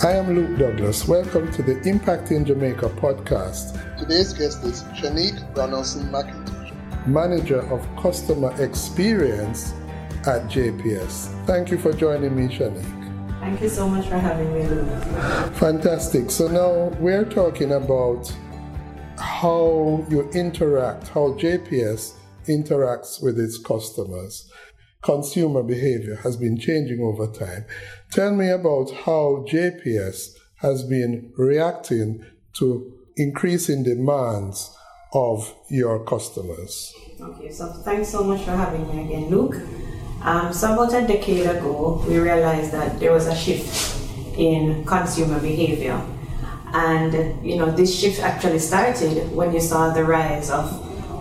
I am Luke Douglas. Welcome to the Impacting Jamaica podcast. Today's guest is Shanique Donaldson McIntosh, Manager of Customer Experience at JPS. Thank you for joining me, Shanique. Thank you so much for having me, Luke. Fantastic. So now we're talking about how you interact, how JPS interacts with its customers. Consumer behavior has been changing over time. Tell me about how JPS has been reacting to increasing demands of your customers. Okay, so thanks so much for having me again, Luke. Um, so about a decade ago, we realized that there was a shift in consumer behavior. And, you know, this shift actually started when you saw the rise of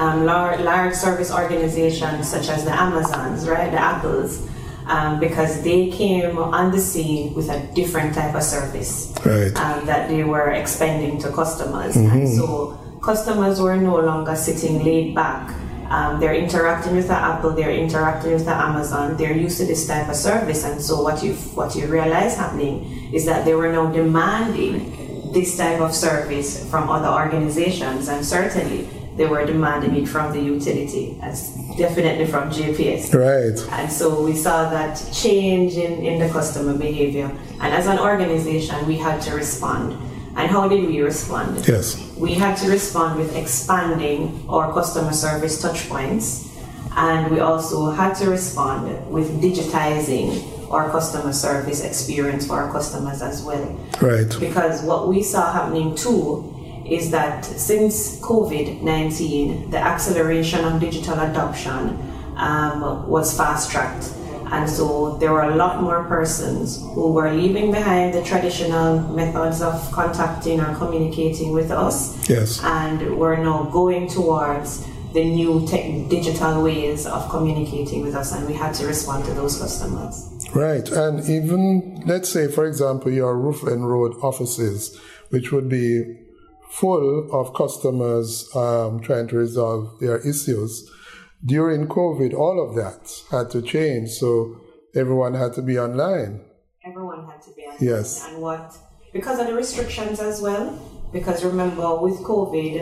um, large, large service organizations such as the Amazons, right, the Apples, um, because they came on the scene with a different type of service Right. um, that they were expanding to customers. Mm-hmm. And so customers were no longer sitting laid back. Um, they're interacting with the Apple, they're interacting with the Amazon, they're used to this type of service. And so what you what you realize happening is that they were now demanding this type of service from other organizations and certainly they were demanding it from the utility, as definitely from JPS. Right. And so we saw that change in, in the customer behavior. And as an organization, we had to respond. And how did we respond? Yes. We had to respond with expanding our customer service touch points. And we also had to respond with digitizing our customer service experience for our customers as well Right. because what we saw happening too is that since COVID 19, the acceleration of digital adoption um, was fast tracked. And so there were a lot more persons who were leaving behind the traditional methods of contacting or communicating with us Yes. and we're now going towards the new tech, digital ways of communicating with us, and we had to respond to those customers. Right. And even, let's say, for example, your Roofland Road offices, which would be full of customers um, trying to resolve their issues. During COVID, all of that had to change. So everyone had to be online. everyone had to be on Yes. and what because of the restrictions as well because remember with covid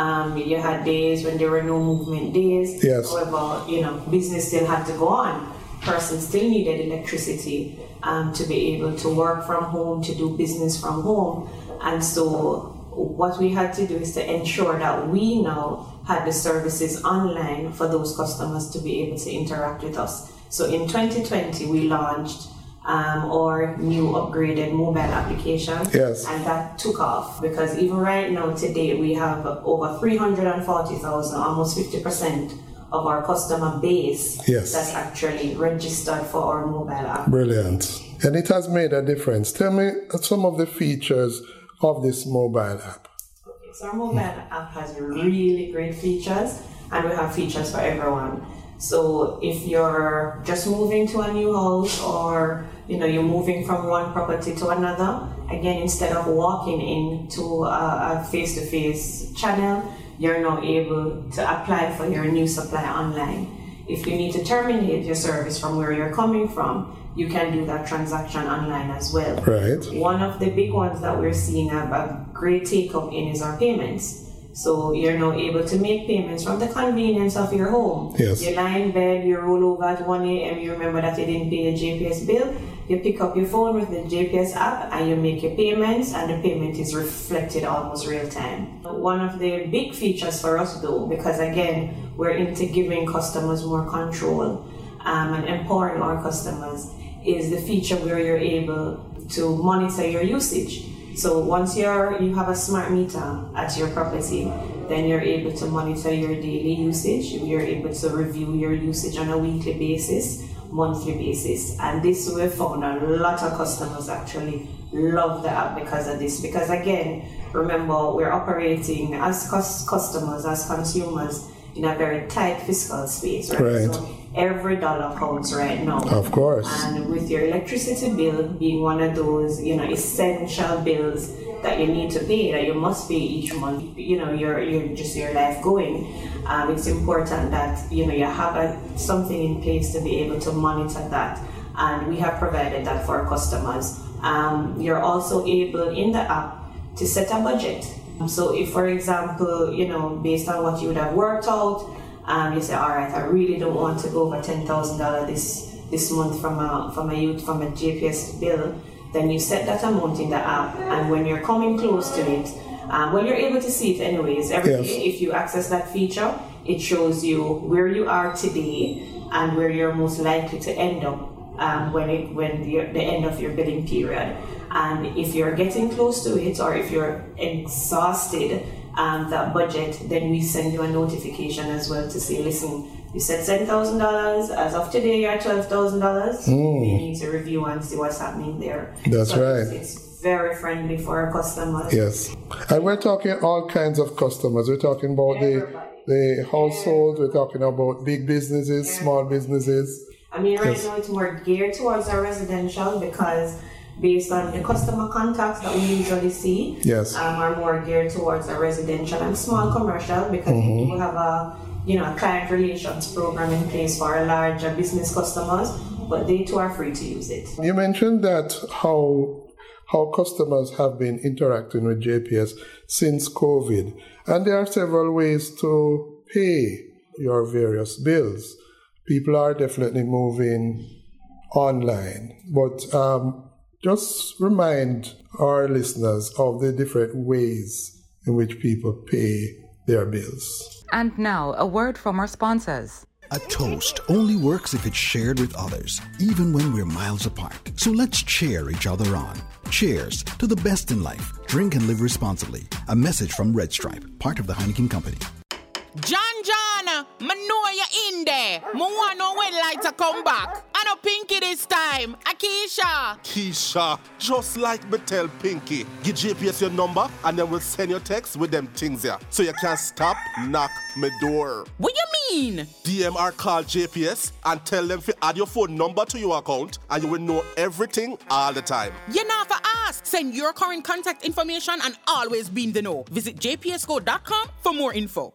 um, you had days when there were no movement days Yes. however you know business still had to go on Persons still needed electricity um, to be able to work from home to do business from home and so what we had to do is to ensure that we now had the services online for those customers to be able to interact with us. So in 2020, we launched um, our new upgraded mobile application. Yes. And that took off because even right now, today, we have over 340,000, almost 50% of our customer base Yes. that's actually registered for our mobile app. Brilliant. And it has made a difference. Tell me some of the features of this mobile app. Okay, so our mobile app has really great features, and we have features for everyone. So if you're just moving to a new house, or you know you're moving from one property to another, again instead of walking into a, a face-to-face channel, you're now able to apply for your new supply online. If you need to terminate your service from where you're coming from, you can do that transaction online as well. Right. One of the big ones that we're seeing a, a great take up in is our payments. So you're now able to make payments from the convenience of your home. Yes. You lie in bed, you roll over at 1 a.m., you remember that you didn't pay your JPS bill, you pick up your phone with the JPS app and you make your payments, and the payment is reflected almost real time. One of the big features for us, though, because again, we're into giving customers more control um, and empowering our customers, is the feature where you're able to monitor your usage. So once you're you have a smart meter at your property, then you're able to monitor your daily usage. You're able to review your usage on a weekly basis. monthly basis. And this we found a lot of customers actually love the app because of this. Because again, remember we're operating as customers, as consumers in a very tight fiscal space, right? right. So every dollar counts right now. Of course. And with your electricity bill being one of those, you know, essential bills that you need to pay, that you must pay each month, you know, your your just your life going. Um, it's important that you know you have a, something in place to be able to monitor that, and we have provided that for our customers. Um, you're also able in the app to set a budget. So if, for example, you know, based on what you would have worked out, um, you say, all right, I really don't want to go over ten thousand dollars this this month from a from a youth from a JPS bill, then you set that amount in the app, and when you're coming close to it, um, well, you're able to see it anyways every yes. day. If you access that feature, it shows you where you are today and where you're most likely to end up um, when it when the, the end of your billing period. And if you're getting close to it, or if you're exhausted um, that budget, then we send you a notification as well to say, listen, you said seven thousand dollars. As of today, you're at twelve thousand dollars. Mm. You need to review and see what's happening there. That's so right. It's, it's, very friendly for our customers. Yes, and we're talking all kinds of customers. We're talking about Everybody. the the household. We're talking about big businesses, Everybody. small businesses. I mean, right yes. now it's more geared towards our residential because based on the customer contacts that we usually see yes. um, are more geared towards a residential and small commercial because mm-hmm. we have a you know a client relations program in place for our larger business customers but they too are free to use it you mentioned that how how customers have been interacting with JPS since COVID and there are several ways to pay your various bills people are definitely moving online but um, just remind our listeners of the different ways in which people pay their bills. And now, a word from our sponsors. A toast only works if it's shared with others, even when we're miles apart. So let's cheer each other on. Cheers to the best in life. Drink and live responsibly. A message from Red Stripe, part of the Heineken Company. John John, me know you in there. Me want know when light to come back. I know Pinky this time. Akisha. Keisha, just like me tell Pinky, give JPS your number and then we'll send your text with them things here. So you can stop, knock me door. What you mean? DMR call JPS and tell them to add your phone number to your account and you will know everything all the time. You know for ask. Send your current contact information and always be in the know. Visit jpsco.com for more info.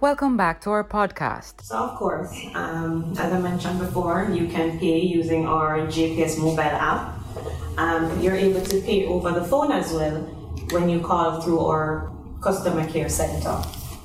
Welcome back to our podcast. So, of course, um, as I mentioned before, you can pay using our JPS mobile app. Um, you're able to pay over the phone as well when you call through our customer care center.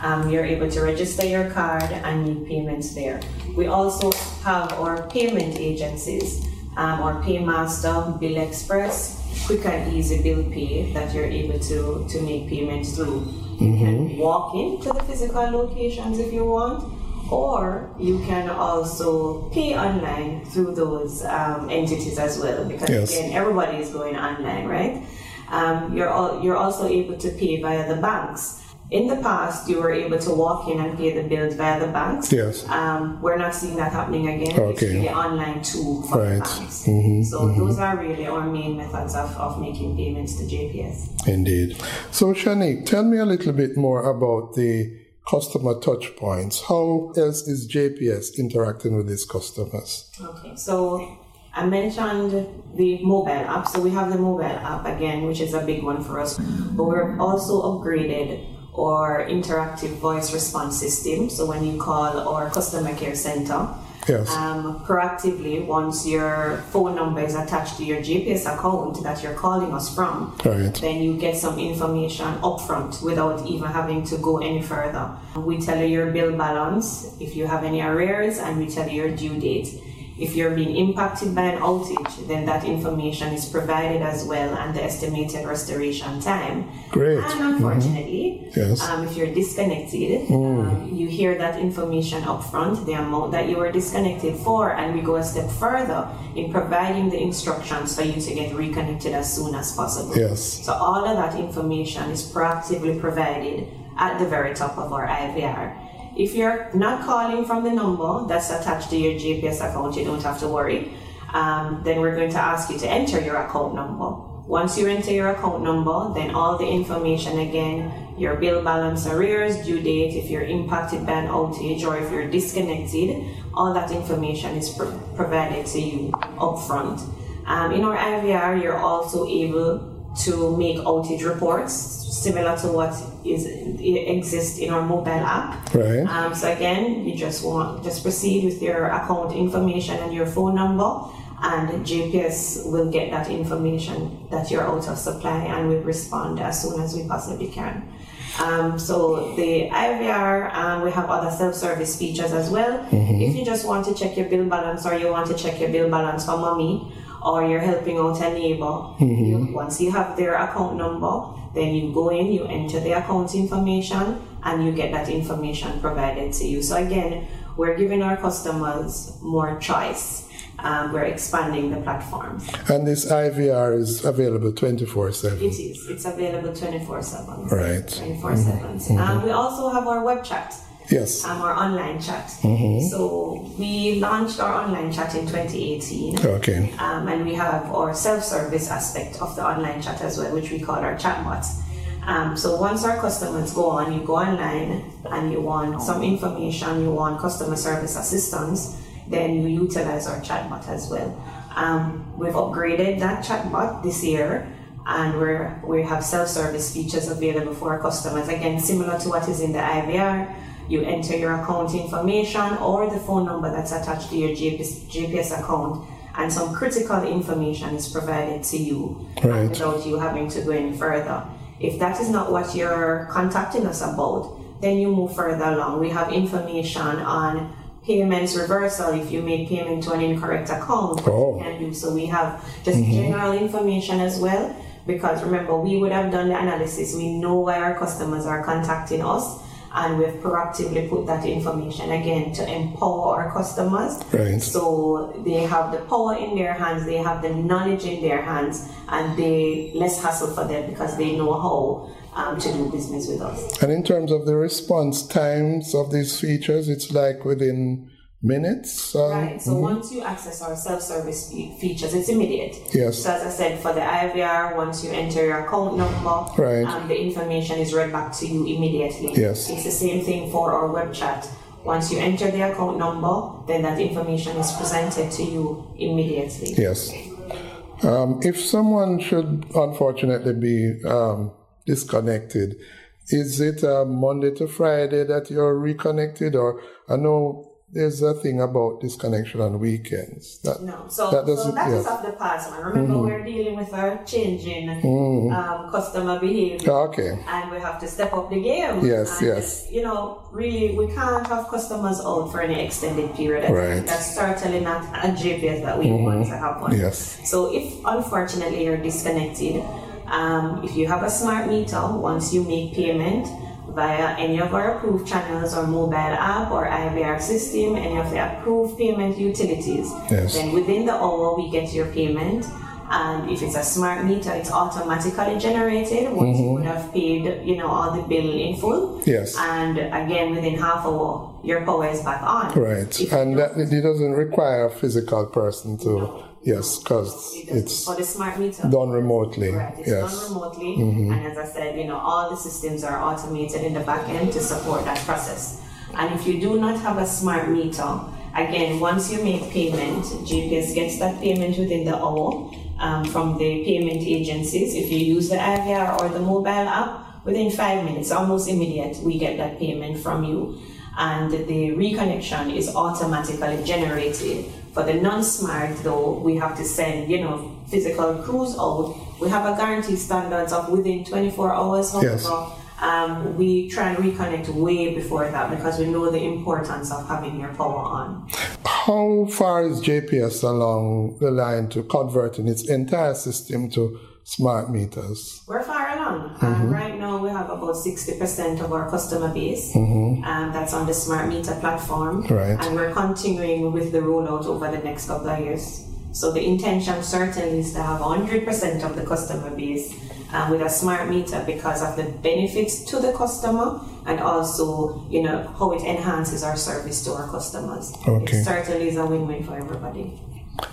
Um, you're able to register your card and make payments there. We also have our payment agencies, um, our Paymaster, Bill Express, quick and easy bill pay that you're able to, to make payments through. You mm-hmm. can walk into the physical locations if you want, or you can also pay online through those um, entities as well. Because yes. again, everybody is going online, right? Um, you're all, you're also able to pay via the banks. In the past, you were able to walk in and pay the bills via the banks. Yes. Um, we're not seeing that happening again. Okay. It's really online tool for right. the banks. Mm-hmm. So mm-hmm. those are really our main methods of, of making payments to JPS. Indeed. So Shanique, tell me a little bit more about the customer touch points. How else is JPS interacting with its customers? Okay, so I mentioned the mobile app. So we have the mobile app again, which is a big one for us. But we're also upgraded or interactive voice response system. So when you call our customer care center, Yes. um, proactively, once your phone number is attached to your JPS account that you're calling us from, Right. then you get some information upfront without even having to go any further. We tell you your bill balance, if you have any arrears, and we tell you your due date. If you're being impacted by an outage, then that information is provided as well and the estimated restoration time. Great. And unfortunately, Yes. um, if you're disconnected, um, you hear that information up front, the amount that you were disconnected for, and we go a step further in providing the instructions for you to get reconnected as soon as possible. Yes. So all of that information is proactively provided at the very top of our IVR. If you're not calling from the number that's attached to your JPS account, you don't have to worry. Um, then we're going to ask you to enter your account number. Once you enter your account number, then all the information again, your bill balance arrears, due date, if you're impacted by an outage or if you're disconnected, all that information is pro- provided to you upfront. Um, in our IVR, you're also able to make outage reports similar to what is exists in our mobile app. Right. Um, so again, you just want just proceed with your account information and your phone number, and JPS will get that information that you're out of supply and will respond as soon as we possibly can. Um, so the IVR, um, we have other self-service features as well. If you just want to check your bill balance or you want to check your bill balance for mommy, or you're helping out a neighbor, you, once you have their account number, then you go in, you enter the account information, and you get that information provided to you. So again, we're giving our customers more choice. Um, we're expanding the platform. And this IVR is available 24 7. It is. It's available 24 7. Right. 24 7. Um, we also have our web chat, Yes. um, our online chat. So we launched our online chat in 2018. Okay. Um, and we have our self-service aspect of the online chat as well, which we call our chatbots. Um, so once our customers go on, you go online and you want some information, you want customer service assistance, then you utilize our chatbot as well. Um, we've upgraded that chatbot this year, and we're, we have self-service features available for our customers. Again, similar to what is in the IVR, you enter your account information or the phone number that's attached to your JPS, JPS account, and some critical information is provided to you Right. without you having to go any further. If that is not what you're contacting us about, then you move further along. We have information on payments reversal if you made payment to an incorrect account. Oh. you can do. So we have just mm-hmm. general information as well. Because remember, we would have done the analysis. We know why our customers are contacting us, and we've proactively put that information again to empower our customers. Right. So they have the power in their hands, they have the knowledge in their hands, and they less hassle for them because they know how um, to do business with us. And in terms of the response times of these features, it's like within minutes. Um, Right. So once you access our self-service features, it's immediate. Yes. So as I said, for the IVR, once you enter your account number, Right. um, the information is read back to you immediately. Yes. It's the same thing for our web chat. Once you enter the account number, then that information is presented to you immediately. Yes. Um, if someone should unfortunately be um, disconnected, is it uh, Monday to Friday that you're reconnected? Or I know there's a thing about disconnection on weekends. That, No, so that so doesn't. that is of the past, man. Remember, we're dealing with a changing um, customer behavior. Okay. and we have to step up the game. Yes, and yes. You know, really, we can't have customers out for any extended period. Right. Mm-hmm. That's certainly not a GPS that we want to happen. Yes. So if unfortunately you're disconnected, um, if you have a smart meter, once you make payment via any of our approved channels or mobile app or IVR system, any of the approved payment utilities, Yes. then within the hour we get your payment. And if it's a smart meter, it's automatically generated once you would have paid, you know, all the bill in full. Mm-hmm. Yes. And again, within half hour, your power is back on. Right. If And that, it doesn't require a physical person to, yes, because it's for the smart meter. done remotely. Right, it's Yes. done remotely, Mm-hmm. and as I said, you know, all the systems are automated in the back end to support that process. And if you do not have a smart meter, again, once you make payment, JPS gets that payment within the hour um, from the payment agencies. If you use the IVR or the mobile app, within five minutes, almost immediate, we get that payment from you. And the reconnection is automatically generated. For the non-smart though, we have to send, you know, physical crews out. We have a guarantee standards of within 24 hours. However, Yes. um, we try and reconnect way before that because we know the importance of having your power on. How far is JPS along the line to converting its entire system to smart meters? We're far along. Um, right now, we have about 60% of our customer base um, that's on the smart meter platform. Right. And we're continuing with the rollout over the next couple of years. So the intention certainly is to have 100% of the customer base uh, with a smart meter because of the benefits to the customer and also, you know, how it enhances our service to our customers. Okay. It certainly is a win-win for everybody.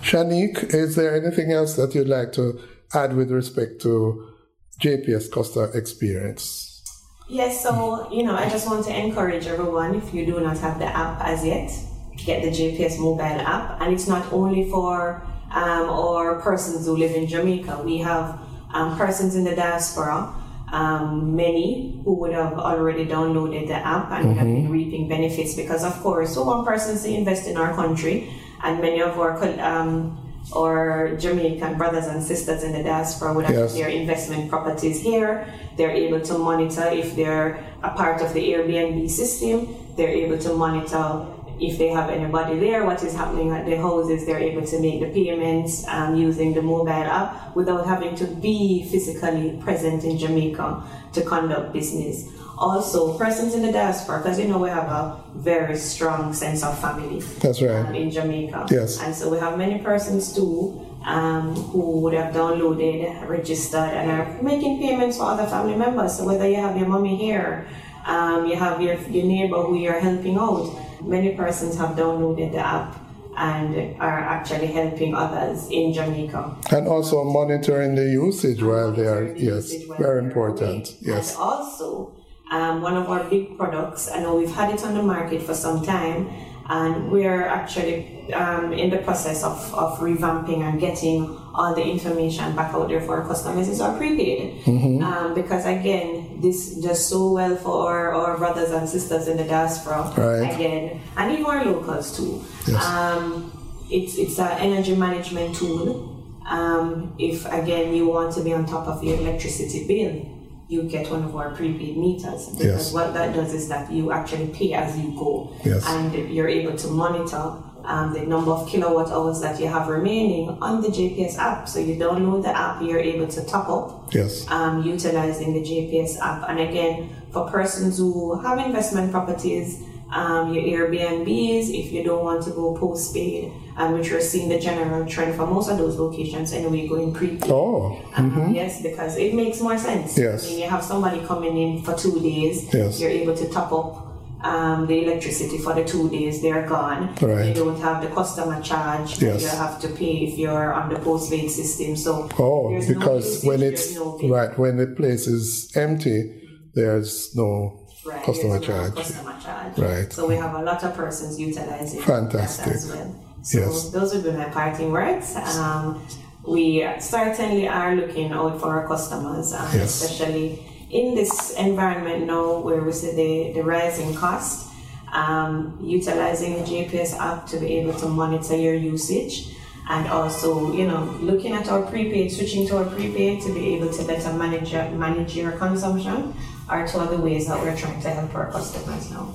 Shanique, is there anything else that you'd like to add with respect to JPS customer experience? Yes, so you know, I just want to encourage everyone if you do not have the app as yet, get the JPS mobile app, and it's not only for um, our persons who live in Jamaica. We have um, persons in the diaspora, um, many who would have already downloaded the app and would have been reaping benefits because, of course, we want persons to invest in our country, and many of our um, or Jamaican brothers and sisters in the diaspora would have Yes. their investment properties here. They're able to monitor if they're a part of the Airbnb system. They're able to monitor if they have anybody there, what is happening at the houses. They're able to make the payments um, using the mobile app without having to be physically present in Jamaica to conduct business. Also, persons in the diaspora, because you know we have a very strong sense of family That's right. um, in Jamaica. Yes. And so we have many persons too um, who would have downloaded, registered, and are making payments for other family members. So whether you have your mommy here, um, you have your, your neighbor who you're helping out, many persons have downloaded the app and are actually helping others in Jamaica. And also monitoring the usage while they are, yes, very important. Yes. And also, um, one of our big products, I know we've had it on the market for some time, and we're actually um, in the process of, of revamping and getting all the information back out there for our customers is our prepaid. Mm-hmm. Um, because again, this does so well for our, our brothers and sisters in the diaspora. Right. Again, and even our locals too. Yes. Um, it's it's an energy management tool. Um, if again you want to be on top of your electricity bill, you get one of our prepaid meters because Yes. what that does is that you actually pay as you go, Yes. and you're able to monitor um, the number of kilowatt hours that you have remaining on the JPS app. So you download the app, you're able to top up Yes. um, utilizing the JPS app. And again, for persons who have investment properties, um, your Airbnbs, if you don't want to go postpaid, um, which we're seeing the general trend for most of those locations anyway, going prepaid. Oh, Um, Yes, because it makes more sense. Yes. Mean, you have somebody coming in for two days, Yes. you're able to top up um, the electricity for the two days they're gone. Right. You don't have the customer charge Yes. you have to pay if you're on the postpaid system. So oh, there's no because when it's no right when the place is empty, there's no Right, customer charge. Customer charge. Right. So we have a lot of persons utilizing Fantastic. that as well. So Yes. those would be my parting words. Um, we certainly are looking out for our customers, um, Yes. especially in this environment now where we see the, the rising cost. Um, utilizing the JPS app to be able to monitor your usage and also, you know, looking at our prepaid, switching to our prepaid to be able to better manage your, manage your consumption are two of the ways that we're trying to help our customers now.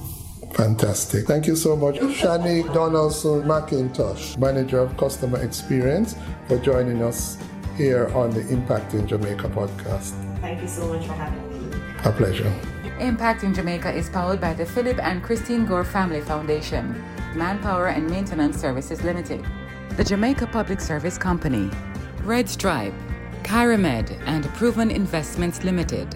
Fantastic. Thank you so much, Shani Donaldson McIntosh, Manager of Customer Experience, for joining us here on the Impacting Jamaica podcast. Thank you so much for having me. A pleasure. Impacting Jamaica is powered by the Philip and Christine Gore Family Foundation, Manpower and Maintenance Services Limited, the Jamaica Public Service Company, Red Stripe, Kyramed, and Proven Investments Limited.